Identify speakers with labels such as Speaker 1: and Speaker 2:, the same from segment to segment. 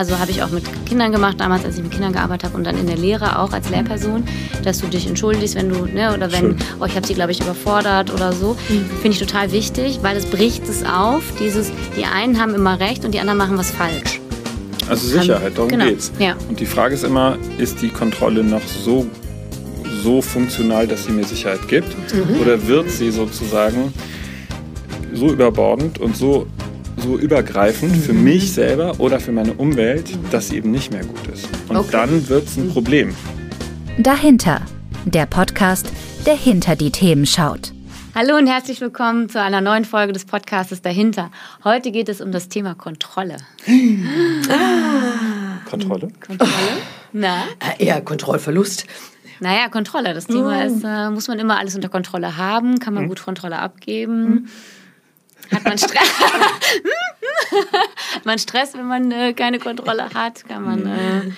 Speaker 1: Also habe ich auch mit Kindern gemacht, damals, als ich mit Kindern gearbeitet habe und dann in der Lehre auch als Lehrperson, dass du dich entschuldigst, wenn du, ne, oder wenn, oh, ich habe sie, glaube ich, überfordert oder so. Mhm. Finde ich total wichtig, weil es bricht es auf, dieses, die einen haben immer recht und die anderen machen was falsch.
Speaker 2: Also Sicherheit, darum genau. geht's. Ja. Und die Frage ist immer, ist die Kontrolle noch so, so funktional, dass sie mir Sicherheit gibt? Mhm. Oder wird sie sozusagen so überbordend und so so übergreifend für mhm. mich selber oder für meine Umwelt, dass sie eben nicht mehr gut ist. Und okay. dann wird es ein mhm. Problem.
Speaker 3: Dahinter, der Podcast, der hinter die Themen schaut.
Speaker 1: Hallo und herzlich willkommen zu einer neuen Folge des Podcasts Dahinter. Heute geht es um das Thema Kontrolle.
Speaker 2: Ah. Kontrolle? Kontrolle?
Speaker 4: Na? Äh, eher Kontrollverlust.
Speaker 1: Naja, Kontrolle. Das Thema ist, äh, muss man immer alles unter Kontrolle haben? Kann man mhm. gut Kontrolle abgeben? Hat man Stress? hat man Stress, wenn man äh, keine Kontrolle hat? Kann man. Äh,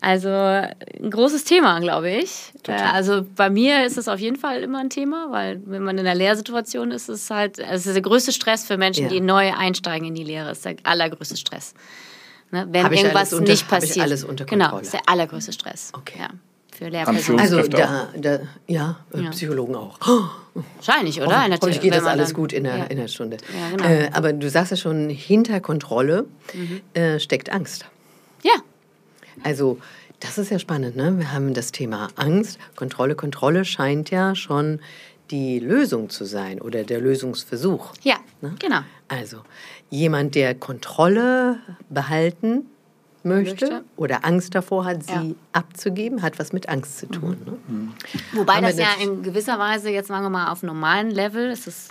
Speaker 1: also ein großes Thema, glaube ich. Äh, also bei mir ist es auf jeden Fall immer ein Thema, weil wenn man in einer Lehrsituation ist, ist es halt, es ist der größte Stress für Menschen, ja. die neu einsteigen in die Lehre. Ist der allergrößte Stress. Ne? Wenn irgendwas unter, nicht passiert.
Speaker 4: alles unter Kontrolle.
Speaker 1: Genau, ist der allergrößte Stress.
Speaker 4: Okay.
Speaker 1: Ja für Lehrpersonen.
Speaker 4: Also da, da ja, ja, Psychologen auch.
Speaker 1: Wahrscheinlich, oder?
Speaker 4: Natürlich geht das alles gut in der, ja. in der Stunde. Ja, genau. äh, aber du sagst ja schon, hinter Kontrolle mhm. äh, steckt Angst.
Speaker 1: Ja.
Speaker 4: Also das ist ja spannend, ne? Wir haben das Thema Angst. Kontrolle, Kontrolle scheint ja schon die Lösung zu sein oder der Lösungsversuch.
Speaker 1: Ja, ne? genau.
Speaker 4: Also jemand, der Kontrolle behalten möchte, möchte, oder Angst davor hat, sie ja. abzugeben, hat was mit Angst zu tun. Mhm. Ne?
Speaker 1: Mhm. Wobei das ja in gewisser Weise, jetzt sagen wir mal, auf normalen Level ist es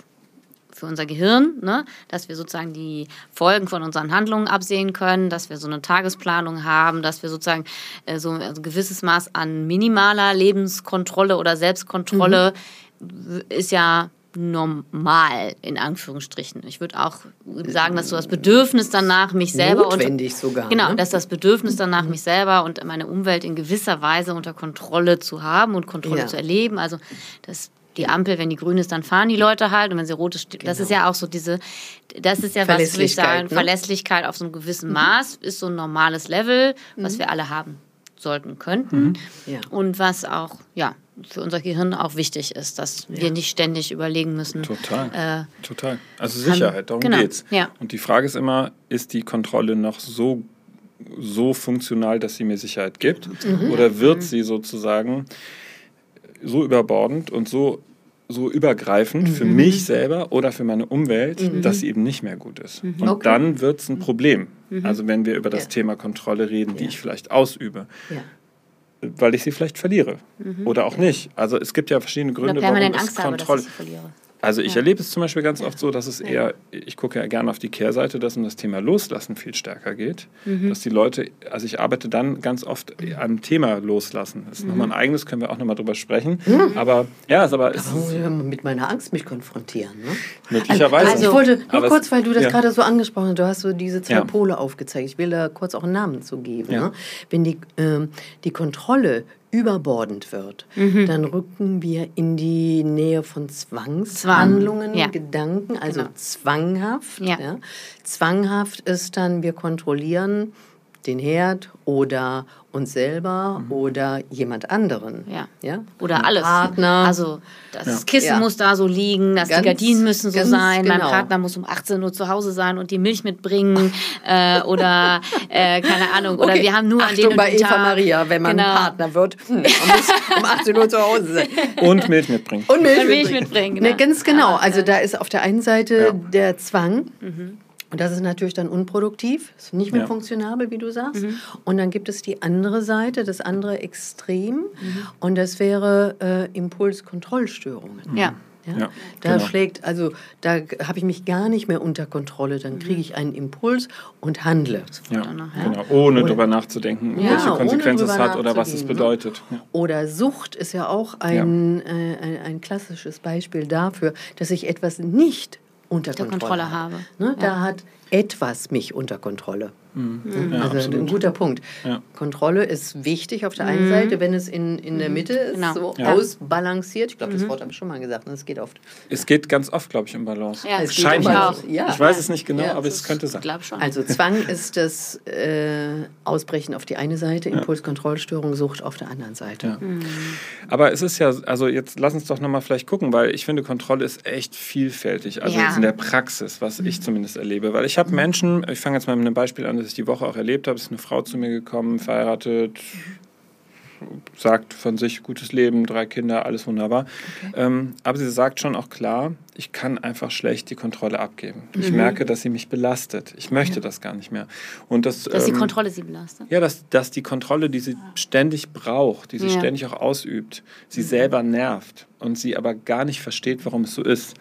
Speaker 1: für unser Gehirn, ne? dass wir sozusagen die Folgen von unseren Handlungen absehen können, dass wir so eine Tagesplanung haben, dass wir sozusagen äh, so ein gewisses Maß an minimaler Lebenskontrolle oder Selbstkontrolle mhm. ist ja normal, in Anführungsstrichen. Ich würde auch sagen, dass so das Bedürfnis danach, mich selber...
Speaker 4: Notwendig unter, sogar.
Speaker 1: Genau, ne? dass das Bedürfnis danach, mich selber und meine Umwelt in gewisser Weise unter Kontrolle zu haben und Kontrolle ja. zu erleben. Also das die Ampel, wenn die grün ist, dann fahren die Leute halt und wenn sie rot ist, genau. das ist ja auch so diese, das ist ja was, würde ich sagen, ne? Verlässlichkeit auf so einem gewissen mhm. Maß ist so ein normales Level, was mhm. wir alle haben sollten könnten mhm. ja. und was auch, ja, für unser Gehirn auch wichtig ist, dass ja. wir nicht ständig überlegen müssen.
Speaker 2: Total. Äh, Total. Also Sicherheit, darum genau. geht's. Ja. Und die Frage ist immer, ist die Kontrolle noch so, so funktional, dass sie mir Sicherheit gibt? Mhm. Oder wird mhm. sie sozusagen so überbordend und so so übergreifend mhm. für mich selber oder für meine Umwelt, mhm. dass sie eben nicht mehr gut ist. Mhm. Und okay. dann wird es ein Problem. Mhm. Also wenn wir über das ja. Thema Kontrolle reden, die ja. ich vielleicht ausübe. Ja weil ich sie vielleicht verliere mhm. oder auch nicht. Also es gibt ja verschiedene Gründe,
Speaker 1: warum Angst es Kontrolle. Habe, dass ich sie verliere.
Speaker 2: Also ich ja. erlebe es zum Beispiel ganz ja. oft so, dass es eher, ich gucke ja gerne auf die Kehrseite, dass um das Thema Loslassen viel stärker geht. Mhm. Dass die Leute, also ich arbeite dann ganz oft am Thema Loslassen. Das ist mhm. nochmal ein eigenes, können wir auch nochmal drüber sprechen. Mhm. Aber ja, ist aber... Es
Speaker 4: ist, mit meiner Angst mich konfrontieren. Ne?
Speaker 2: Möglicherweise.
Speaker 4: Also, ich wollte nur kurz, weil du das ja. gerade so angesprochen hast, du hast so diese zwei Pole aufgezeigt. Ich will da kurz auch einen Namen zu geben. Ne? Wenn die, ähm, die Kontrolle überbordend wird, mhm. dann rücken wir in die Nähe von Zwangshandlungen, Zwang. ja. Gedanken, also genau. zwanghaft. Ja. Ja. Zwanghaft ist dann, wir kontrollieren den Herd oder uns selber mhm. oder jemand anderen.
Speaker 1: Ja. ja? Oder Ein alles. Partner. Also das ja. Kissen ja. muss da so liegen, dass ganz, die Gardinen müssen so sein, genau. mein Partner muss um 18 Uhr zu Hause sein und die Milch mitbringen äh, oder äh, keine Ahnung. Oder okay. wir haben nur
Speaker 4: Achtung an den bei Eva Tag, Maria, wenn man genau. Partner wird, hm, man muss um 18 Uhr zu Hause sein.
Speaker 2: Und Milch mitbringen.
Speaker 4: Und Milch, und Milch mitbringen. mitbringen genau. ne, ganz genau. Also da ist auf der einen Seite der Zwang. Mhm und das ist natürlich dann unproduktiv, ist nicht mehr ja. funktionabel, wie du sagst. Mhm. Und dann gibt es die andere Seite, das andere Extrem. Mhm. Und das wäre äh, Impulskontrollstörungen.
Speaker 1: Mhm. Ja.
Speaker 4: Ja? ja? da genau. schlägt, also da habe ich mich gar nicht mehr unter Kontrolle. Dann kriege ich einen Impuls und handle.
Speaker 2: Ja, genau. Ohne oder, darüber nachzudenken, ja, welche Konsequenzen es hat oder was es ne? bedeutet.
Speaker 4: Ja. Oder Sucht ist ja auch ein, äh, ein, ein, klassisches Beispiel dafür, dass ich etwas nicht unter Kontrolle, Kontrolle, habe. Ne? Ja. Da hat etwas mich unter Kontrolle. Mhm. Ja, also absolut. ein guter Punkt. Ja. Kontrolle ist wichtig auf der einen mhm. Seite, wenn es in, in der mhm. Mitte ist, genau. so ja. ausbalanciert. Ich glaube, das mhm. Wort habe ich schon mal gesagt, ne? es geht oft.
Speaker 2: Es geht ganz oft, glaube ich, um Balance. Ja, es Scheint um Balance. Ja. Ich weiß es nicht genau, aber es könnte sein.
Speaker 4: Also Zwang ist das äh, Ausbrechen auf die eine Seite, Impulskontrollstörung, Sucht auf der anderen Seite.
Speaker 2: Mhm. Aber es ist ja, also jetzt lass uns doch nochmal vielleicht gucken, weil ich finde, Kontrolle ist echt vielfältig. Also in der Praxis, was ich zumindest erlebe. Weil ich habe Menschen, ich fange jetzt mal mit einem Beispiel an, das ich die Woche auch erlebt habe. Ist eine Frau zu mir gekommen, verheiratet, sagt von sich gutes Leben, drei Kinder, alles wunderbar. Okay. Ähm, aber sie sagt schon auch klar, ich kann einfach schlecht die Kontrolle abgeben. Ich mhm. merke, dass sie mich belastet. Ich möchte ja. das gar nicht mehr. Und das,
Speaker 1: dass ähm, die Kontrolle sie belastet?
Speaker 2: Ja, dass, dass die Kontrolle, die sie ständig braucht, die sie ja. ständig auch ausübt, sie mhm. selber nervt und sie aber gar nicht versteht, warum es so ist.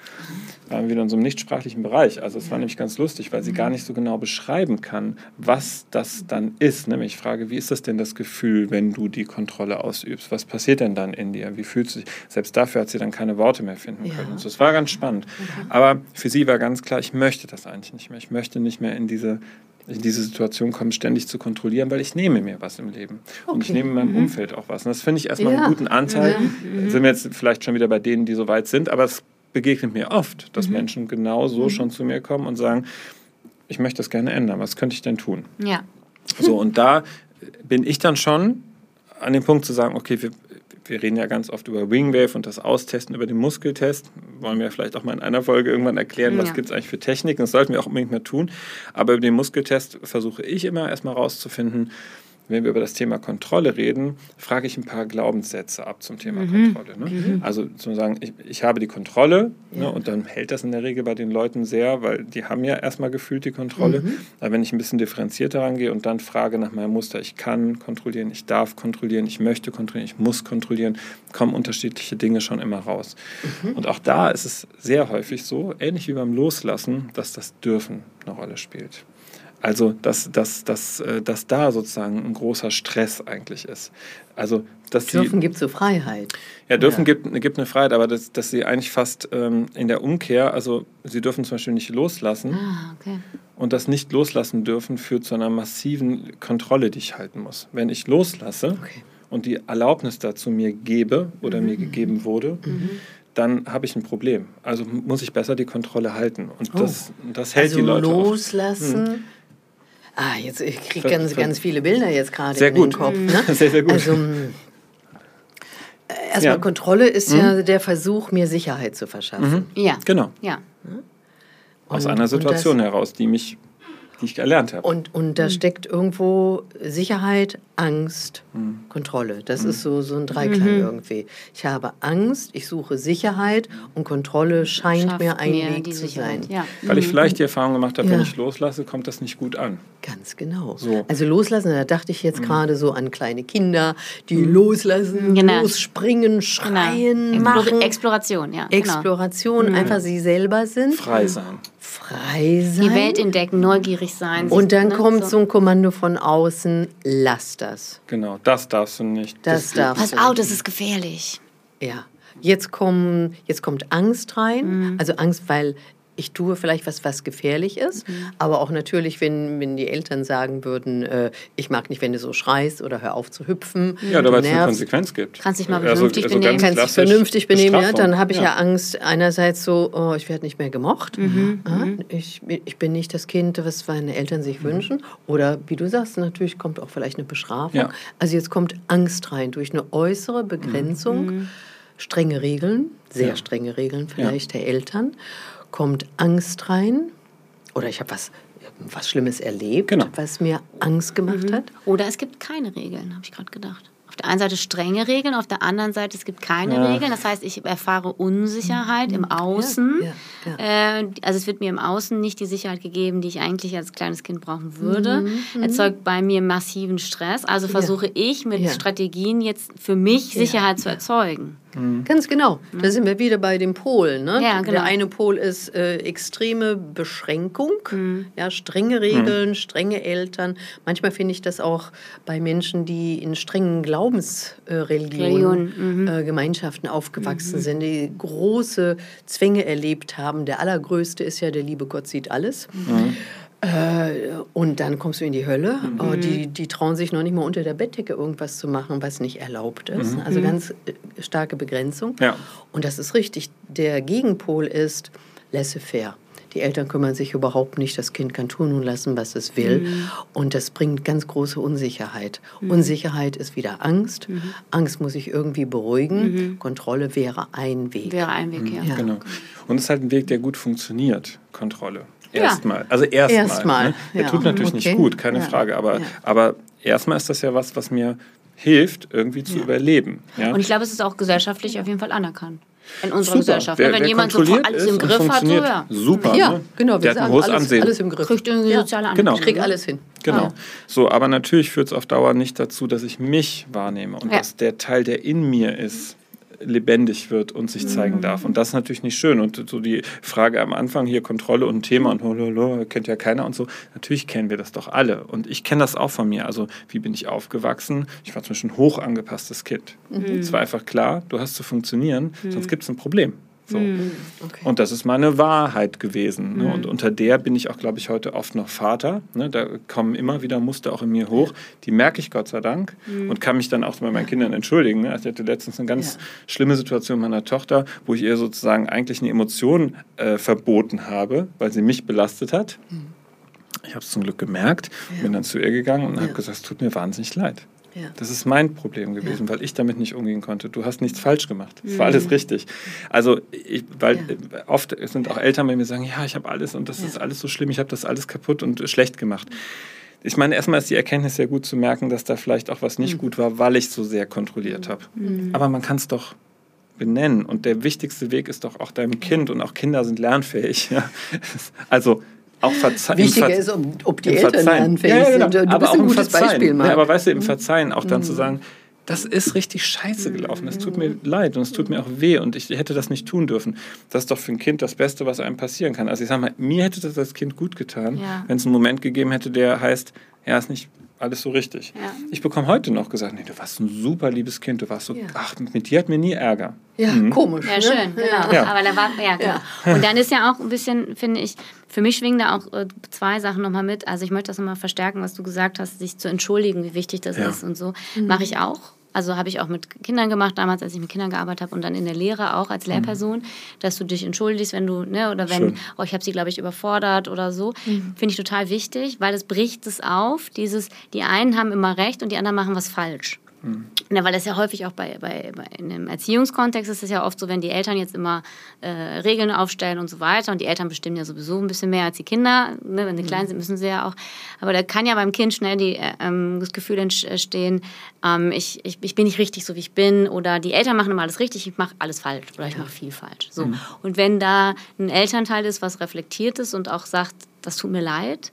Speaker 2: Da waren wir wieder in so einem nichtsprachlichen Bereich. Also es war nämlich ganz lustig, weil sie gar nicht so genau beschreiben kann, was das dann ist. Nämlich ich frage, wie ist das denn das Gefühl, wenn du die Kontrolle ausübst? Was passiert denn dann in dir? Wie fühlst du dich? Selbst dafür hat sie dann keine Worte mehr finden können. Ja. Also es war ganz spannend. Okay. Aber für sie war ganz klar, ich möchte das eigentlich nicht mehr. Ich möchte nicht mehr in diese in diese Situation kommen, ständig zu kontrollieren, weil ich nehme mir was im Leben. Okay. Und ich nehme in meinem mhm. Umfeld auch was. Und das finde ich erstmal ja. einen guten Anteil. Mhm. Sind wir jetzt vielleicht schon wieder bei denen, die so weit sind, aber es begegnet mir oft, dass mhm. Menschen genau so mhm. schon zu mir kommen und sagen, ich möchte das gerne ändern. Was könnte ich denn tun?
Speaker 1: Ja.
Speaker 2: So, und da bin ich dann schon an dem Punkt zu sagen, okay, wir, wir reden ja ganz oft über Wingwave und das Austesten über den Muskeltest. Wollen wir vielleicht auch mal in einer Folge irgendwann erklären, was ja. gibt es eigentlich für Techniken. Das sollten wir auch unbedingt mehr tun. Aber über den Muskeltest versuche ich immer erstmal rauszufinden, wenn wir über das Thema Kontrolle reden, frage ich ein paar Glaubenssätze ab zum Thema mhm. Kontrolle. Ne? Mhm. Also zu sagen, ich, ich, habe die Kontrolle ne, ja. ne, und dann hält das in der Regel bei den Leuten sehr, weil die haben ja erstmal gefühlt die Kontrolle. Mhm. Aber wenn ich ein bisschen differenzierter rangehe und dann frage nach meinem Muster, ich kann kontrollieren, ich darf kontrollieren, ich möchte kontrollieren, ich muss kontrollieren, kommen unterschiedliche Dinge schon immer raus. Mhm. Und auch da ist es sehr häufig so, ähnlich wie beim Loslassen, dass das Dürfen eine Rolle spielt. Also, dass, dass, dass, äh, dass da sozusagen ein großer Stress eigentlich ist. Also, dass
Speaker 4: dürfen sie, gibt so Freiheit.
Speaker 2: Ja, dürfen ja. Gibt, gibt eine Freiheit, aber dass, dass sie eigentlich fast ähm, in der Umkehr, also sie dürfen zum Beispiel nicht loslassen. Ah, okay. Und das nicht loslassen dürfen führt zu einer massiven Kontrolle, die ich halten muss. Wenn ich loslasse okay. und die Erlaubnis dazu mir gebe oder mhm. mir gegeben wurde, mhm dann habe ich ein Problem. Also muss ich besser die Kontrolle halten. Und das, oh. das hält also die Leute
Speaker 4: loslassen. Hm. Ah, jetzt ich kriege ganz, ganz viele Bilder jetzt gerade in gut. den Kopf. Ne? Sehr, sehr gut. Also, hm, erstmal ja. Kontrolle ist mhm. ja der Versuch, mir Sicherheit zu verschaffen.
Speaker 1: Mhm. Ja.
Speaker 2: Genau.
Speaker 1: Ja.
Speaker 2: Aus einer Situation heraus, die mich die ich gelernt habe.
Speaker 4: Und, und da mhm. steckt irgendwo Sicherheit, Angst, mhm. Kontrolle. Das mhm. ist so, so ein Dreiklang mhm. irgendwie. Ich habe Angst, ich suche Sicherheit und Kontrolle scheint Schafft mir ein mir Weg zu sein.
Speaker 2: Ja. Weil ich vielleicht die Erfahrung gemacht habe, ja. wenn ich loslasse, kommt das nicht gut an.
Speaker 4: Ganz genau. So. Also loslassen, da dachte ich jetzt mhm. gerade so an kleine Kinder, die mhm. loslassen, genau. losspringen, genau. schreien, genau. machen.
Speaker 1: Exploration, ja.
Speaker 4: Genau. Exploration, einfach sie selber sind.
Speaker 2: Frei sein
Speaker 4: frei sein.
Speaker 1: Die Welt entdecken, neugierig sein.
Speaker 4: Und dann ne? kommt so. so ein Kommando von außen, lass das.
Speaker 2: Genau, das darfst du nicht.
Speaker 4: Das, das darfst
Speaker 1: Pass auf, das ist gefährlich.
Speaker 4: Ja. Jetzt, kommen, jetzt kommt Angst rein. Mhm. Also Angst, weil ich tue vielleicht was, was gefährlich ist, mhm. aber auch natürlich, wenn, wenn die Eltern sagen würden, äh, ich mag nicht, wenn du so schreist oder hör auf zu hüpfen.
Speaker 2: Ja, weil es eine Konsequenz gibt.
Speaker 1: Kannst dich mal vernünftig also,
Speaker 4: also benehmen. Kannst dich vernünftig benehmen, ja, dann habe ich ja. ja. Angst einerseits so, oh, ich werde nicht mehr gemocht, mhm. ja, mhm. ich, ich bin nicht das Kind, was meine Eltern sich mhm. wünschen oder wie du sagst, natürlich kommt auch vielleicht eine Bestrafung. Also jetzt kommt Angst rein durch eine äußere Begrenzung, mhm. strenge Regeln, sehr strenge Regeln vielleicht der Eltern kommt Angst rein oder ich habe was, was Schlimmes erlebt, genau. was mir Angst gemacht mhm. hat.
Speaker 1: Oder es gibt keine Regeln, habe ich gerade gedacht der einen Seite strenge Regeln, auf der anderen Seite es gibt keine ja. Regeln. Das heißt, ich erfahre Unsicherheit mhm. im Außen. Ja, ja, äh, also es wird mir im Außen nicht die Sicherheit gegeben, die ich eigentlich als kleines Kind brauchen würde. Mhm. mhm. Erzeugt bei mir massiven Stress. Also versuche ich mit Strategien jetzt für mich Sicherheit zu erzeugen.
Speaker 4: Mhm. Ganz genau. Da sind wir wieder bei dem Pol. Ne? Ja, genau. Der eine Pol ist äh, extreme Beschränkung, mhm. ja, strenge Regeln, mhm. strenge Eltern. Manchmal finde ich das auch bei Menschen, die in strengen Äh, mhm. äh, Gemeinschaften aufgewachsen mhm. sind, die große Zwänge erlebt haben. Der allergrößte ist ja, der liebe Gott sieht alles. Mhm. Äh, und dann kommst du in die Hölle. Mhm. Oh, die, die trauen sich noch nicht mal unter der Bettdecke irgendwas zu machen, was nicht erlaubt ist. Mhm. Also ganz äh, starke Begrenzung. Ja. Und das ist richtig. Der Gegenpol ist laissez-faire. Die Eltern kümmern sich überhaupt nicht. Das Kind kann tun und lassen, was es will. Mhm. Und das bringt ganz große Unsicherheit. Mhm. Unsicherheit ist wieder Angst. Mhm. Angst muss ich irgendwie beruhigen. Mhm. Kontrolle wäre ein Weg.
Speaker 1: Wäre ein Weg, ja.
Speaker 2: ja. Genau. Und es ist halt ein Weg, der gut funktioniert. Kontrolle. Erstmal. Also erstmal. Erstmal. Ne? Der ja. tut natürlich okay. nicht gut, keine ja. Frage. Aber, ja. aber erstmal ist das ja was, was mir hilft, irgendwie zu überleben.
Speaker 1: Und ich glaube, es ist auch gesellschaftlich auf jeden Fall anerkannt in unserer Super. Gesellschaft. Ne? Wer, Wenn jemand so alles im Griff hat, so ja.
Speaker 2: Super. Ja, ne?
Speaker 4: genau. Wir
Speaker 2: der
Speaker 4: sagen, alles, Ansehen. alles im Griff.
Speaker 1: Kriegt irgendwie ja. soziale Anerkennung.
Speaker 4: Genau. Ich krieg alles hin.
Speaker 2: Genau. Ah. So, aber natürlich führt es auf Dauer nicht dazu, dass ich mich wahrnehme und ja. dass der Teil, der in mir ist, lebendig wird und sich zeigen mhm. darf. Und das ist natürlich nicht schön. Und so die Frage am Anfang hier Kontrolle und Thema und hololo, kennt ja keiner und so. Natürlich kennen wir das doch alle. Und ich kenne das auch von mir. Also wie bin ich aufgewachsen? Ich war zum Beispiel ein hoch angepasstes Kind. Mhm. Es war einfach klar, du hast zu funktionieren, mhm. sonst gibt es ein Problem. So. Mhm. Okay. Und das ist meine Wahrheit gewesen. Ne? Mhm. Und unter der bin ich auch, glaube ich, heute oft noch Vater. Ne? Da kommen immer wieder Muster auch in mir hoch. Die merke ich Gott sei Dank mhm. und kann mich dann auch bei meinen Kindern entschuldigen. Ne? Ich hatte letztens eine ganz ja. schlimme Situation mit meiner Tochter, wo ich ihr sozusagen eigentlich eine Emotion äh, verboten habe, weil sie mich belastet hat. Ich habe es zum Glück gemerkt, ja. bin dann zu ihr gegangen und ja. habe gesagt, es tut mir wahnsinnig leid. Ja. Das ist mein Problem gewesen, ja. weil ich damit nicht umgehen konnte. Du hast nichts falsch gemacht. Es mhm. war alles richtig. Also, ich, weil ja. oft sind auch Eltern bei mir sagen, ja, ich habe alles und das ist alles so schlimm, ich habe das alles kaputt und schlecht gemacht. Ich meine, erstmal ist die Erkenntnis sehr gut zu merken, dass da vielleicht auch was nicht mhm. gut war, weil ich so sehr kontrolliert habe. Mhm. Aber man kann es doch benennen. Und der wichtigste Weg ist doch auch deinem Kind, und auch Kinder sind lernfähig. Also auch verzeihen.
Speaker 4: Wichtiger ist, ob, ob die Eltern lernfähig ja, ja, genau. sind. Du
Speaker 2: aber bist ein gutes Beispiel, Marc. Ja, aber weißt du, im mhm. Verzeihen auch dann mhm. zu sagen, das ist richtig scheiße gelaufen. Es tut mir leid und es tut mir auch weh und ich hätte das nicht tun dürfen. Das ist doch für ein Kind das Beste, was einem passieren kann. Also ich sage mal, mir hätte das als Kind gut getan, ja. wenn es einen Moment gegeben hätte, der heißt, er ist nicht alles so richtig. Ja. Ich bekomme heute noch gesagt, nee, du warst ein super liebes Kind, du warst so, ja. ach, mit dir hat mir nie Ärger.
Speaker 4: Ja, mhm. komisch.
Speaker 1: Ja, ne? schön, genau. Ja. Aber da war, ja, genau. Und dann ist ja auch ein bisschen, finde ich, für mich schwingen da auch äh, zwei Sachen nochmal mit. Also ich möchte das nochmal verstärken, was du gesagt hast, sich zu entschuldigen, wie wichtig das ist und so. Mhm. Mache ich auch. Also habe ich auch mit Kindern gemacht, damals, als ich mit Kindern gearbeitet habe und dann in der Lehre auch als Lehrperson, mhm. dass du dich entschuldigst, wenn du, ne, oder wenn, Schön. oh, ich habe sie, glaube ich, überfordert oder so. Mhm. Finde ich total wichtig, weil es bricht es auf, dieses, die einen haben immer recht und die anderen machen was falsch. Mhm. Ja, weil das ja häufig auch bei, bei, bei in einem Erziehungskontext ist es ja oft so, wenn die Eltern jetzt immer äh, Regeln aufstellen und so weiter und die Eltern bestimmen ja sowieso ein bisschen mehr als die Kinder, ne, wenn sie mhm. klein sind, müssen sie ja auch. Aber da kann ja beim Kind schnell die, äh, ähm, das Gefühl entstehen, ähm, ich, ich, ich bin nicht richtig so, wie ich bin oder die Eltern machen immer alles richtig, ich mache alles falsch oder ich mache viel falsch. So. Mhm. Und wenn da ein Elternteil ist, was reflektiert ist und auch sagt, das tut mir leid,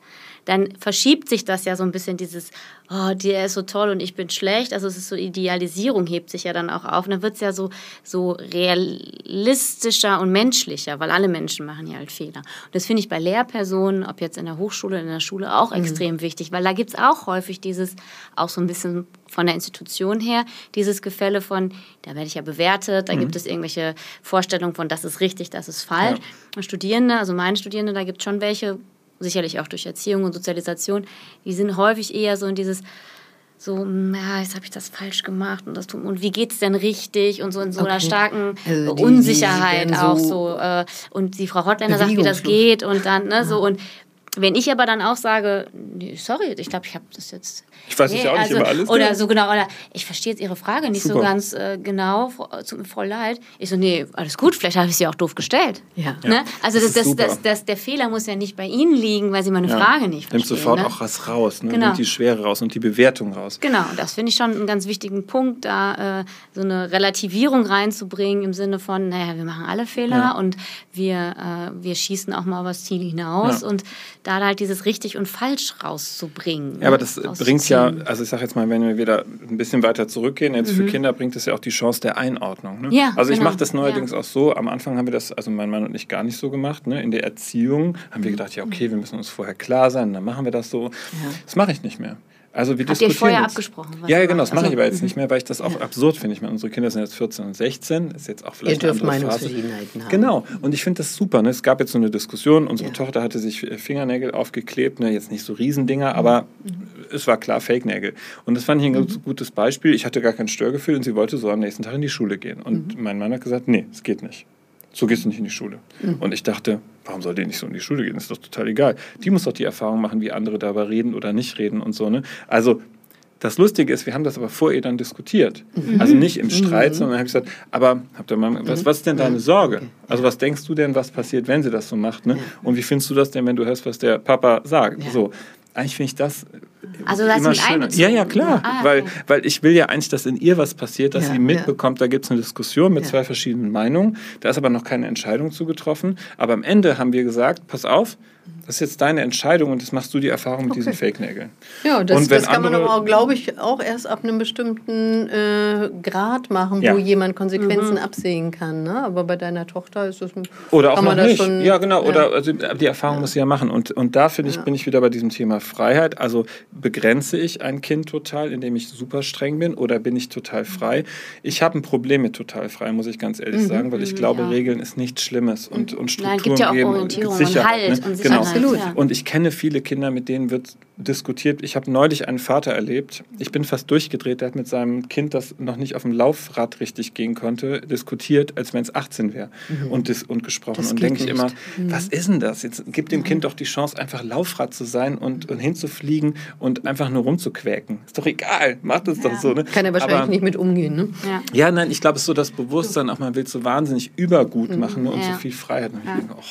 Speaker 1: dann verschiebt sich das ja so ein bisschen dieses, oh, der ist so toll und ich bin schlecht. Also es ist so Idealisierung hebt sich ja dann auch auf. Und dann wird es ja so, so realistischer und menschlicher, weil alle Menschen machen ja halt Fehler. Und das finde ich bei Lehrpersonen, ob jetzt in der Hochschule, oder in der Schule, auch mhm. extrem wichtig, weil da gibt es auch häufig dieses, auch so ein bisschen von der Institution her, dieses Gefälle von, da werde ich ja bewertet, da mhm. gibt es irgendwelche Vorstellungen von, das ist richtig, das ist falsch. Ja. Und Studierende, also meine Studierende, da gibt es schon welche, sicherlich auch durch Erziehung und Sozialisation, die sind häufig eher so in dieses so, hm, ja, jetzt habe ich das falsch gemacht und das tut, und wie geht es denn richtig und so in so okay. einer starken also die, Unsicherheit die auch so äh, und die Frau Hotländer sagt, wie das geht und dann ne, so und wenn ich aber dann auch sage, nee, sorry, ich glaube, ich habe das jetzt
Speaker 2: ich weiß nee, ja auch also, nicht immer alles.
Speaker 1: Oder so genau, oder ich verstehe jetzt Ihre Frage nicht Super. so ganz äh, genau, tut mir voll leid. Ich so, nee, alles gut, vielleicht habe ich sie auch doof gestellt. Ja. Ne? Also das, das, das, das, der Fehler muss ja nicht bei Ihnen liegen, weil Sie meine ja. Frage nicht verstehen.
Speaker 2: Nimmt sofort
Speaker 1: ne?
Speaker 2: auch was raus, ne? genau. nimmt die Schwere raus und die Bewertung raus.
Speaker 1: Genau, das finde ich schon einen ganz wichtigen Punkt, da äh, so eine Relativierung reinzubringen im Sinne von, naja, wir machen alle Fehler ja. und wir, äh, wir schießen auch mal übers Ziel hinaus und da halt dieses richtig und falsch rauszubringen.
Speaker 2: Ja, aber das bringt ja also ich sage jetzt mal, wenn wir wieder ein bisschen weiter zurückgehen, jetzt mhm. für Kinder bringt es ja auch die Chance der Einordnung. Ne? Ja, also ich genau. mache das neuerdings ja. auch so, am Anfang haben wir das, also mein Mann und ich gar nicht so gemacht. Ne? In der Erziehung haben wir gedacht, ja okay, wir müssen uns vorher klar sein, dann machen wir das so. Ja. Das mache ich nicht mehr. Also wir
Speaker 1: Habt ihr vorher jetzt. abgesprochen?
Speaker 2: ja, ja, genau, das mache ich aber jetzt nicht mehr, weil ich das auch ja. absurd finde. Ich meine, unsere Kinder sind jetzt 14 und 16, ist jetzt auch vielleicht
Speaker 4: ihr dürft Meinungsverschiedenheiten haben.
Speaker 2: Genau, und ich finde das super. Ne? Es gab jetzt so eine Diskussion, unsere ja. Tochter hatte sich Fingernägel aufgeklebt, ne? jetzt nicht so Riesendinger, aber mhm. es war klar Fake-Nägel. Und das fand ich ein mhm. gutes Beispiel. Ich hatte gar kein Störgefühl und sie wollte so am nächsten Tag in die Schule gehen. Und mhm. mein Mann hat gesagt, nee, es geht nicht. So gehst du nicht in die Schule. Mhm. Und ich dachte, warum soll der nicht so in die Schule gehen? Ist doch total egal. Die muss doch die Erfahrung machen, wie andere darüber reden oder nicht reden und so. Ne? Also das Lustige ist, wir haben das aber vor ihr dann diskutiert. Mhm. Also nicht im Streit, mhm. sondern habe ich gesagt, aber habt ihr mal, was, was ist denn deine Sorge? Also was denkst du denn, was passiert, wenn sie das so macht? Ne? Und wie findest du das denn, wenn du hörst, was der Papa sagt? So. Eigentlich finde ich das
Speaker 1: also das immer schöner.
Speaker 2: Ja, ja, klar. Ah, weil, okay. weil ich will ja eigentlich, dass in ihr was passiert, dass ja, sie mitbekommt, ja. da gibt es eine Diskussion mit ja. zwei verschiedenen Meinungen. Da ist aber noch keine Entscheidung zugetroffen. Aber am Ende haben wir gesagt, pass auf, das ist jetzt deine Entscheidung und das machst du die Erfahrung mit okay. diesen Fake-Nägeln.
Speaker 4: Ja, das, das kann man aber auch, glaube ich, auch erst ab einem bestimmten äh, Grad machen, ja. wo jemand Konsequenzen mhm. absehen kann. Ne? Aber bei deiner Tochter ist das
Speaker 2: Oder auch noch nicht. Schon, ja, genau. Ja. Oder also die Erfahrung ja. muss sie ja machen. Und, und da finde ich, bin ich wieder bei diesem Thema Freiheit. Also begrenze ich ein Kind total, indem ich super streng bin, oder bin ich total frei? Ich habe ein Problem mit total frei, muss ich ganz ehrlich mhm. sagen, weil ich mhm, glaube, Regeln ist nichts Schlimmes und, und Strukturen Nein, gibt ja auch geben Orientierung und Sicherheit. Und, halt ne? und Sicherheit. Genau. Absolut. Ja. Und ich kenne viele Kinder, mit denen wird diskutiert. Ich habe neulich einen Vater erlebt. Ich bin fast durchgedreht. Der hat mit seinem Kind, das noch nicht auf dem Laufrad richtig gehen konnte, diskutiert, als wenn es 18 wäre mhm. und, und gesprochen. Das und denke ich immer, mhm. was ist denn das? Jetzt gib dem mhm. Kind doch die Chance, einfach Laufrad zu sein und, und hinzufliegen und einfach nur rumzuquäken. Ist doch egal. Macht es ja. doch so. Ne?
Speaker 4: Kann er wahrscheinlich Aber, nicht mit umgehen. Ne?
Speaker 2: Ja. ja, nein, ich glaube, es ist so das Bewusstsein, auch man will so wahnsinnig übergut mhm. machen ne? und so viel Freiheit. Und ich denke, oh,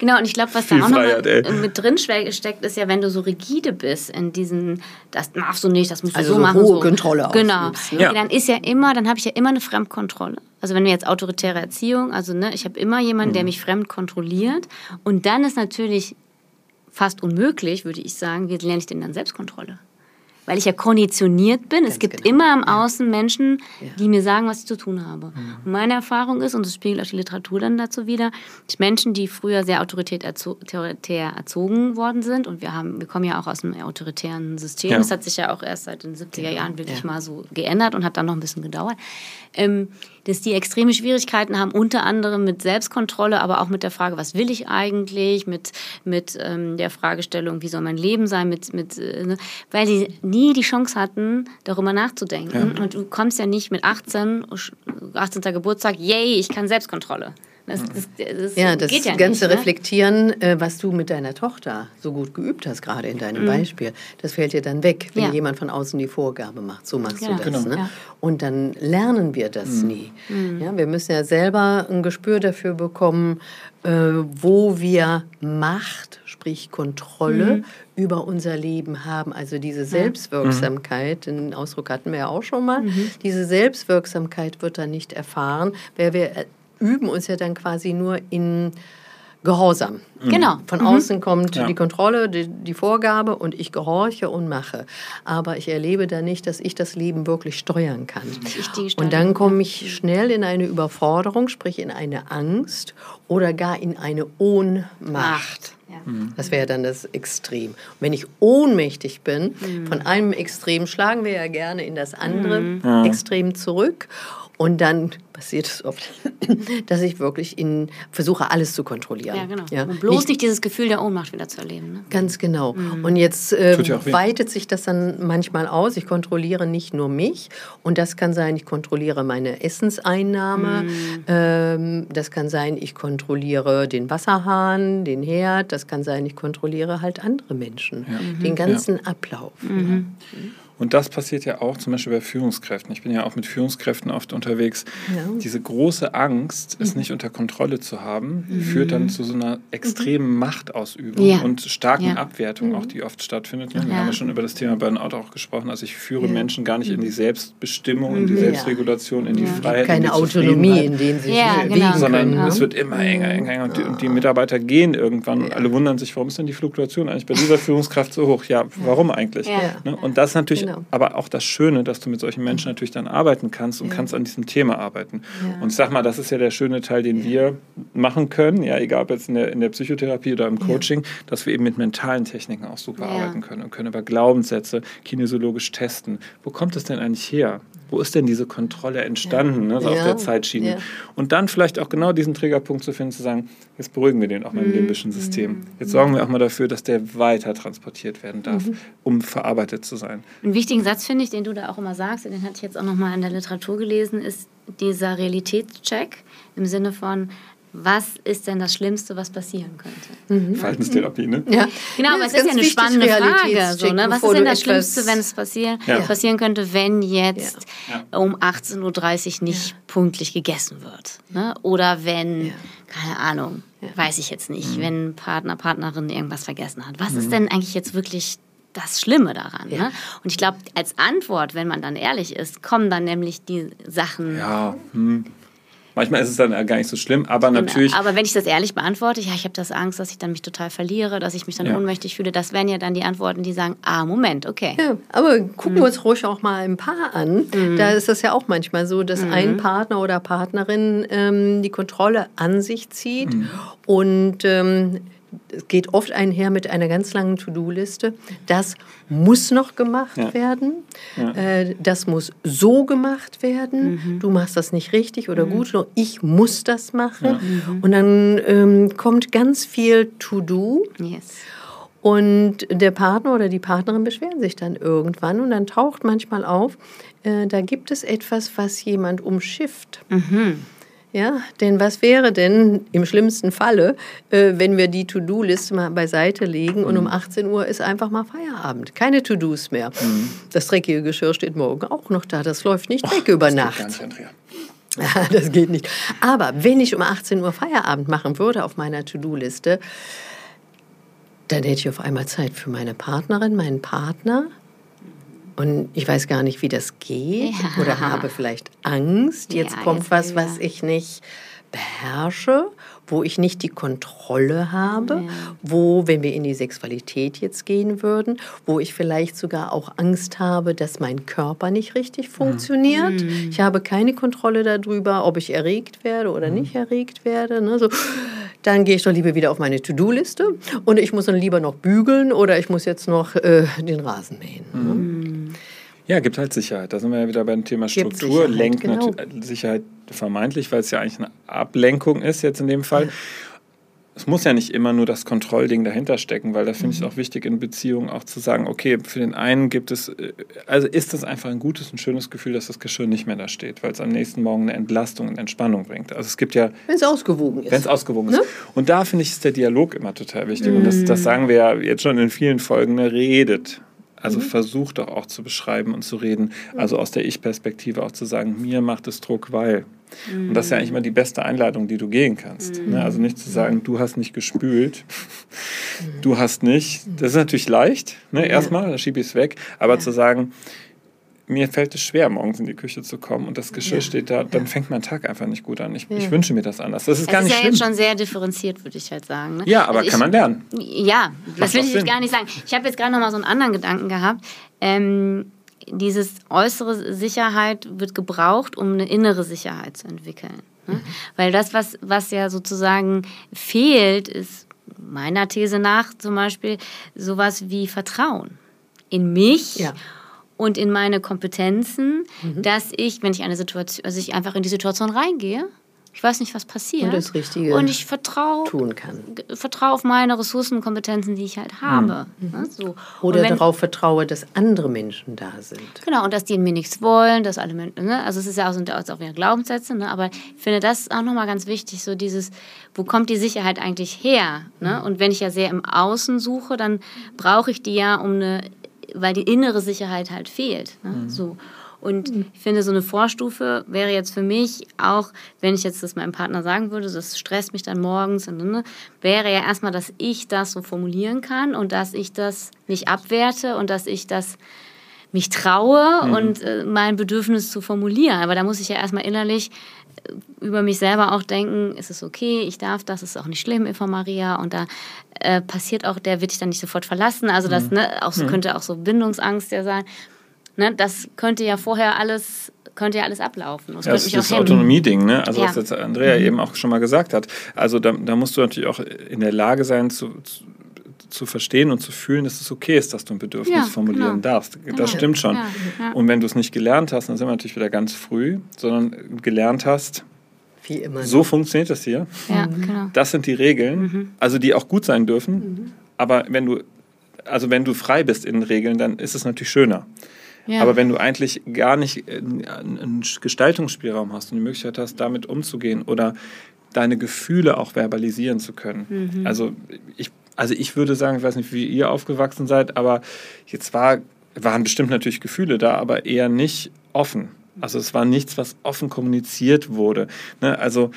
Speaker 1: Genau, und ich glaube, was da auch noch mit drin steckt, ist ja, wenn du so rigide bist in diesen, das darfst du nicht, das musst du also so, so machen. Hohe so.
Speaker 4: Kontrolle
Speaker 1: Genau. Ne? Ja. Dann ist ja immer, dann habe ich ja immer eine Fremdkontrolle. Also wenn wir jetzt autoritäre Erziehung, also ne, ich habe immer jemanden, mhm. der mich fremd kontrolliert. Und dann ist natürlich fast unmöglich, würde ich sagen, wie lerne ich denn dann Selbstkontrolle? Weil ich ja konditioniert bin. Ganz es gibt genau. immer im Außen Menschen, die mir sagen, was ich zu tun habe. Mhm. Und meine Erfahrung ist, und das spiegelt auch die Literatur dann dazu wieder, Menschen, die früher sehr autoritär, erzogen worden sind, und wir, haben, wir kommen ja auch aus einem autoritären System, ja. das hat sich ja auch erst seit den 70er Jahren wirklich ja. mal so geändert und hat dann noch ein bisschen gedauert, ähm, dass die extreme Schwierigkeiten haben, unter anderem mit Selbstkontrolle, aber auch mit der Frage, was will ich eigentlich, mit, mit ähm, der Fragestellung, wie soll mein Leben sein, mit, mit, äh, ne? weil die nie die Chance hatten, darüber nachzudenken. Ja. Und du kommst ja nicht mit 18, 18. Geburtstag, yay, ich kann Selbstkontrolle.
Speaker 4: Das, das, das ja, das ja ganze nicht, ne? Reflektieren, äh, was du mit deiner Tochter so gut geübt hast, gerade in deinem mhm. Beispiel, das fällt dir dann weg, wenn ja. jemand von außen die Vorgabe macht. So machst ja, du das. Genau. Ne? Und dann lernen wir das mhm. nie. Mhm. Ja, wir müssen ja selber ein Gespür dafür bekommen, äh, wo wir Macht, sprich Kontrolle mhm. über unser Leben haben. Also diese Selbstwirksamkeit, den Ausdruck hatten wir ja auch schon mal, mhm. diese Selbstwirksamkeit wird dann nicht erfahren, weil wir äh, üben uns ja dann quasi nur in Gehorsam.
Speaker 1: Mhm. Genau.
Speaker 4: Von mhm. außen kommt ja. die Kontrolle, die, die, Vorgabe und ich gehorche und mache. Aber ich erlebe da nicht, dass ich das Leben wirklich steuern kann. Und dann komme ich schnell in eine Überforderung, sprich in eine Angst oder gar in eine Ohnmacht. Ja. Mhm. Das wäre dann das Extrem. Und wenn ich ohnmächtig bin, mhm. von einem Extrem schlagen wir ja gerne in das andere mhm. Extrem zurück. Und dann passiert es oft, dass ich wirklich in, versuche, alles zu kontrollieren.
Speaker 1: Ja, genau. Ja. Und bloß nicht, nicht, dieses Gefühl der Ohnmacht wieder zu erleben. Ne?
Speaker 4: Ganz genau. Mhm. Und jetzt äh, weitet sich das dann manchmal aus. Ich kontrolliere nicht nur mich. Und das kann sein, ich kontrolliere meine Essenseinnahme. Mhm. Ähm, das kann sein, ich kontrolliere den Wasserhahn, den Herd. Das kann sein, ich kontrolliere halt andere Menschen. Ja. Den ganzen ja. Ablauf.
Speaker 2: Und das passiert ja auch zum Beispiel bei Führungskräften. Ich bin ja auch mit Führungskräften oft unterwegs. Ja. Diese große Angst, es mhm. nicht unter Kontrolle zu haben, mhm. führt dann zu so einer extremen mhm. Machtausübung ja. und starken ja. Abwertung, auch mhm. die oft stattfindet. Wir haben ja schon über das Thema Burnout auch gesprochen. Also ich führe Menschen gar nicht in die mhm. Selbstbestimmung, in die Selbstregulation, in die Freiheit.
Speaker 4: Keine in die Autonomie, in denen sie ja,
Speaker 2: genau. sondern es wird immer enger, enger, enger. Und die, und die Mitarbeiter gehen irgendwann und alle wundern sich, warum ist denn die Fluktuation eigentlich bei dieser Führungskraft so hoch? Ja, warum eigentlich? Ne? Und das natürlich genau. aber auch das Schöne, dass du mit solchen Menschen mhm. natürlich dann arbeiten kannst und ja. kannst an diesem Thema arbeiten. Ja. Und ich sag mal, das ist ja der schöne Teil, den wir machen können, ja, egal ob jetzt in der, in der Psychotherapie oder im Coaching, dass wir eben mit mentalen Techniken auch super arbeiten können und können über Glaubenssätze kinesiologisch testen. Wo kommt es denn eigentlich her? Wo ist denn diese Kontrolle entstanden, ne, so auf der Zeitschiene? Und dann vielleicht auch genau diesen Triggerpunkt zu finden, zu sagen, jetzt beruhigen wir den auch mal im mhm. limbischen System. Mhm. Jetzt sorgen wir auch mal dafür, dass der weiter transportiert werden darf, mhm. um verarbeitet zu sein.
Speaker 1: Einen wichtigen Satz finde ich, den du da auch immer sagst, den hatte ich jetzt auch noch mal in der Literatur gelesen, ist dieser Realitätscheck im Sinne von, was ist denn das Schlimmste, was passieren könnte?
Speaker 2: Mhm. Verhaltenstherapie, ne?
Speaker 1: Ja. Genau, aber es ist ja eine spannende Frage. So, ne? Was ist denn das Schlimmste, wenn es passieren, ja. passieren könnte, wenn jetzt ja. um 18.30 Uhr nicht ja. pünktlich gegessen wird? Ne? Oder wenn, keine Ahnung, weiß ich jetzt nicht, mhm. wenn Partner, Partnerin irgendwas vergessen hat. Was mhm. ist denn eigentlich jetzt wirklich das Schlimme daran. Ja. Ne? Und ich glaube, als Antwort, wenn man dann ehrlich ist, kommen dann nämlich die Sachen.
Speaker 2: Ja, hm. Manchmal ist es dann gar nicht so schlimm, aber genau. natürlich.
Speaker 1: Aber wenn ich das ehrlich beantworte, ja, ich habe das Angst, dass ich dann mich total verliere, dass ich mich dann ja. ohnmächtig fühle, das wären ja dann die Antworten, die sagen, ah, Moment, okay.
Speaker 4: Ja, aber gucken mhm. wir uns ruhig auch mal ein Paar an. Mhm. Da ist das ja auch manchmal so, dass mhm. ein Partner oder Partnerin ähm, die Kontrolle an sich zieht mhm. und ähm, geht oft einher mit einer ganz langen To-Do-Liste. Das muss noch gemacht ja. werden. Ja. Äh, das muss so gemacht werden. Mhm. Du machst das nicht richtig oder mhm. gut. Ich muss das machen. Ja. Mhm. Und dann ähm, kommt ganz viel To-Do. Yes. Und der Partner oder die Partnerin beschweren sich dann irgendwann. Und dann taucht manchmal auf, äh, da gibt es etwas, was jemand umschifft. Mhm. Ja, denn was wäre denn im schlimmsten Falle, äh, wenn wir die To-Do-Liste mal beiseite legen und um 18 mhm. Uhr ist einfach mal Feierabend. Keine To-Dos mehr. Mhm. Das dreckige Geschirr steht morgen auch noch da. Das läuft nicht weg über Nacht. Geht Andrea. Ja, das geht nicht. Aber wenn ich um 18 Uhr Feierabend machen würde auf meiner To-Do-Liste, dann hätte ich auf einmal Zeit für meine Partnerin, meinen Partner, und ich weiß gar nicht, wie das geht ja. oder habe vielleicht Angst. Jetzt ja, kommt jetzt was, was ich nicht beherrsche, wo ich nicht die Kontrolle habe, ja. wo, wenn wir in die Sexualität jetzt gehen würden, wo ich vielleicht sogar auch Angst habe, dass mein Körper nicht richtig funktioniert. Mhm. Ich habe keine Kontrolle darüber, ob ich erregt werde oder mhm. nicht erregt werde. Ne? So, dann gehe ich doch lieber wieder auf meine To-Do-Liste und ich muss dann lieber noch bügeln oder ich muss jetzt noch äh, den Rasen mähen. Ne?
Speaker 2: Ja, gibt halt Sicherheit. Da sind wir ja wieder beim Thema Struktur. Lenkt genau. Sicherheit vermeintlich, weil es ja eigentlich eine Ablenkung ist jetzt in dem Fall. Ja es muss ja nicht immer nur das Kontrollding dahinter stecken, weil da finde ich es mhm. auch wichtig in Beziehungen auch zu sagen, okay, für den einen gibt es, äh, also ist das einfach ein gutes, ein schönes Gefühl, dass das Geschirr nicht mehr da steht, weil es am nächsten Morgen eine Entlastung und Entspannung bringt. Also es gibt ja...
Speaker 4: Wenn es ausgewogen ist.
Speaker 2: Wenn es ausgewogen ne? ist. Und da finde ich, ist der Dialog immer total wichtig. Mhm. Und das, das mhm. sagen wir ja jetzt schon in vielen Folgen, ne, redet. Also mhm. versuch doch auch zu beschreiben und zu reden, also aus der Ich-Perspektive auch zu sagen, mir macht es Druck, weil. Mhm. Und das ist ja eigentlich immer die beste Einladung, die du gehen kannst. Mhm. Ne? Also nicht zu sagen, du hast nicht gespült, mhm. du hast nicht. Das ist natürlich leicht, ne? erstmal, da schiebe ich es weg. Aber ja. zu sagen, mir fällt es schwer, morgens in die Küche zu kommen und das Geschirr ja. steht da, dann fängt mein Tag einfach nicht gut an. Ich, ja. ich wünsche mir das anders. Das ist das gar ist nicht ja schlimm.
Speaker 1: jetzt schon sehr differenziert, würde ich halt sagen. Ne?
Speaker 2: Ja, aber also kann man lernen.
Speaker 1: Ja, das will ich jetzt gar nicht sagen. Ich habe jetzt gerade noch mal so einen anderen Gedanken gehabt. Ähm, dieses äußere Sicherheit wird gebraucht, um eine innere Sicherheit zu entwickeln. Ne? Mhm. Weil das, was, was ja sozusagen fehlt, ist meiner These nach zum Beispiel sowas wie Vertrauen in mich. Ja und in meine Kompetenzen, mhm. dass ich, wenn ich eine Situation, also ich einfach in die Situation reingehe, ich weiß nicht, was passiert.
Speaker 4: Und das Richtige
Speaker 1: und ich vertraue, tun kann. Vertraue auf meine Ressourcen und Kompetenzen, die ich halt habe. Mhm. Ne, so.
Speaker 4: Oder wenn, darauf vertraue, dass andere Menschen da sind.
Speaker 1: Genau, und dass die in mir nichts wollen, dass alle Menschen, ne? also es ist ja auch, sind auch wieder Glaubenssätze, ne? aber ich finde das auch nochmal ganz wichtig, so dieses, wo kommt die Sicherheit eigentlich her? Ne? Mhm. Und wenn ich ja sehr im Außen suche, dann brauche ich die ja, um eine weil die innere Sicherheit halt fehlt. Ne? Mhm. So. Und mhm. ich finde, so eine Vorstufe wäre jetzt für mich auch, wenn ich jetzt das meinem Partner sagen würde, das stresst mich dann morgens, und, ne, wäre ja erstmal, dass ich das so formulieren kann und dass ich das nicht abwerte und dass ich das mich traue mhm. und äh, mein Bedürfnis zu formulieren. Aber da muss ich ja erstmal innerlich über mich selber auch denken, ist es okay, ich darf das, ist auch nicht schlimm, Eva Maria. Und da äh, passiert auch, der wird dich dann nicht sofort verlassen. Also das mhm. ne, auch so, mhm. könnte auch so Bindungsangst ja sein. Ne, das könnte ja vorher alles könnte ja alles ablaufen.
Speaker 2: Das, ja, das ist das Autonomie-Ding, ne? Also ja. was jetzt Andrea mhm. eben auch schon mal gesagt hat. Also da, da, musst du natürlich auch in der Lage sein zu, zu, zu, verstehen und zu fühlen, dass es okay ist, dass du ein Bedürfnis ja, formulieren genau. darfst. Das genau. stimmt schon. Und wenn du es nicht gelernt hast, dann sind wir natürlich wieder ganz früh, sondern gelernt hast, wie immer. So funktioniert das hier. Ja, mhm. genau. Das sind die Regeln, mhm. also die auch gut sein dürfen. Mhm. Aber wenn du, also wenn du frei bist in Regeln, dann ist es natürlich schöner. Ja. Aber wenn du eigentlich gar nicht einen Gestaltungsspielraum hast und die Möglichkeit hast, damit umzugehen oder deine Gefühle auch verbalisieren zu können. Mhm. Also ich, also ich würde sagen, ich weiß nicht, wie ihr aufgewachsen seid, aber jetzt war, waren bestimmt natürlich Gefühle da, aber eher nicht offen. Also es war nichts, was offen kommuniziert wurde. Ne? Also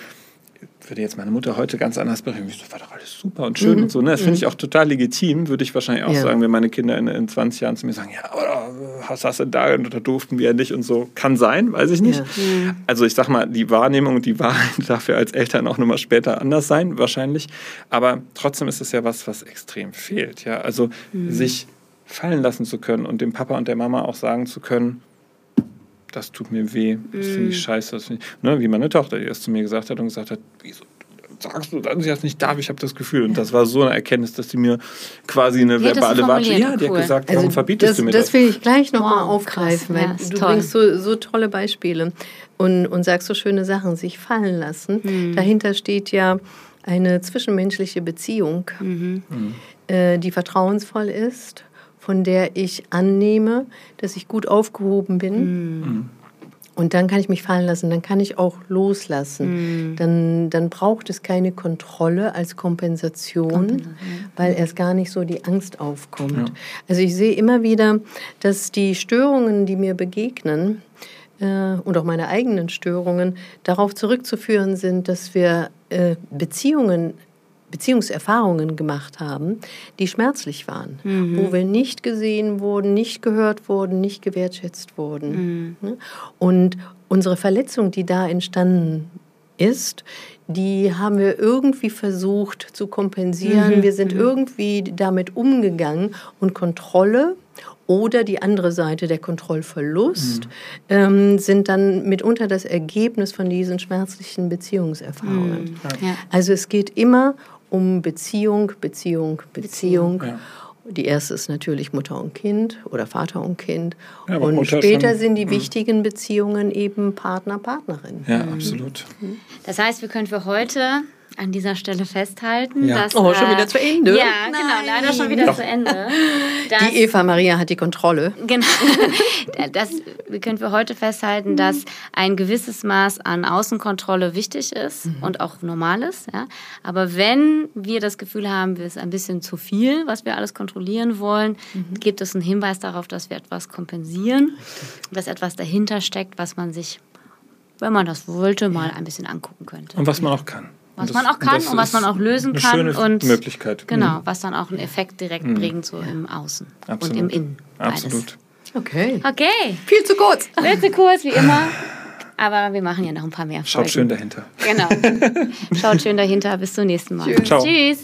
Speaker 2: würde jetzt meine Mutter heute ganz anders berichten. Das war doch alles super und schön mhm. und so. Ne? Das finde ich mhm. auch total legitim, würde ich wahrscheinlich auch ja. sagen, wenn meine Kinder in, in 20 Jahren zu mir sagen, ja, aber was hast du da und da durften wir nicht und so. Kann sein, weiß ich nicht. Ja. Also ich sag mal, die Wahrnehmung und die Wahrheit darf ja als Eltern auch nochmal später anders sein, wahrscheinlich. Aber trotzdem ist es ja was, was extrem fehlt. Ja? Also mhm. sich fallen lassen zu können und dem Papa und der Mama auch sagen zu können, das tut mir weh, das finde ich mm. scheiße. Das find ich, ne, wie meine Tochter, die das zu mir gesagt hat und gesagt hat, wieso sagst du dann, sie das nicht darf, ich habe das Gefühl. Und das war so eine Erkenntnis, dass sie mir quasi eine die verbale Watsche, ja, die cool. hat gesagt, warum also verbietest
Speaker 4: das,
Speaker 2: du mir
Speaker 4: das? Das will ich gleich nochmal wow, aufgreifen, weil ja, du toll. bringst so, so tolle Beispiele und, und sagst so schöne Sachen, sich fallen lassen. Mhm. Dahinter steht ja eine zwischenmenschliche Beziehung, mhm. äh, die vertrauensvoll ist von der ich annehme, dass ich gut aufgehoben bin. Mhm. Und dann kann ich mich fallen lassen, dann kann ich auch loslassen. Mhm. Dann, dann braucht es keine Kontrolle als Kompensation, weil erst gar nicht so die Angst aufkommt. Ja. Also ich sehe immer wieder, dass die Störungen, die mir begegnen, äh, und auch meine eigenen Störungen darauf zurückzuführen sind, dass wir äh, Beziehungen Beziehungserfahrungen gemacht haben, die schmerzlich waren, mhm. wo wir nicht gesehen wurden, nicht gehört wurden, nicht gewertschätzt wurden. Mhm. Ne? Und unsere Verletzung, die da entstanden ist, die haben wir irgendwie versucht zu kompensieren. Mhm. Wir sind mhm. irgendwie damit umgegangen und Kontrolle oder die andere Seite, der Kontrollverlust, mhm. ähm, sind dann mitunter das Ergebnis von diesen schmerzlichen Beziehungserfahrungen. Mhm. Ja. Also es geht immer um Beziehung, Beziehung, Beziehung. Ja. Die erste ist natürlich Mutter und Kind oder Vater und Kind. Ja, und Mutter später schon, sind die mh. wichtigen Beziehungen eben Partner, Partnerin.
Speaker 2: Ja, mhm. absolut.
Speaker 1: Das heißt, wir können für heute an dieser Stelle festhalten,
Speaker 4: ja.
Speaker 1: dass.
Speaker 4: Oh, schon wieder zu Ende?
Speaker 1: Ja, Nein. genau, leider schon wieder Doch. zu Ende.
Speaker 4: die Eva Maria hat die Kontrolle.
Speaker 1: Genau. Das, wir können für heute festhalten, dass ein gewisses Maß an Außenkontrolle wichtig ist mhm. und auch normal ist. Ja? Aber wenn wir das Gefühl haben, wir ist ein bisschen zu viel, was wir alles kontrollieren wollen, mhm. gibt es einen Hinweis darauf, dass wir etwas kompensieren, dass etwas dahinter steckt, was man sich, wenn man das wollte, mal ein bisschen angucken könnte.
Speaker 2: Und was man auch kann.
Speaker 1: Was das, man auch kann und was man auch lösen kann.
Speaker 2: Schöne
Speaker 1: und
Speaker 2: Möglichkeit.
Speaker 1: Genau, mhm. was dann auch einen Effekt direkt mhm. bringt, so im Außen Absolut. und im Innen.
Speaker 2: Beides. Absolut.
Speaker 4: Okay.
Speaker 1: Okay.
Speaker 4: Viel zu kurz.
Speaker 1: Viel zu kurz, wie immer. Aber wir machen ja noch ein paar mehr
Speaker 2: Folgen. Schaut schön dahinter.
Speaker 1: Genau. Schaut schön dahinter. Bis zum nächsten Mal.
Speaker 2: Tschüss. Ciao. Tschüss.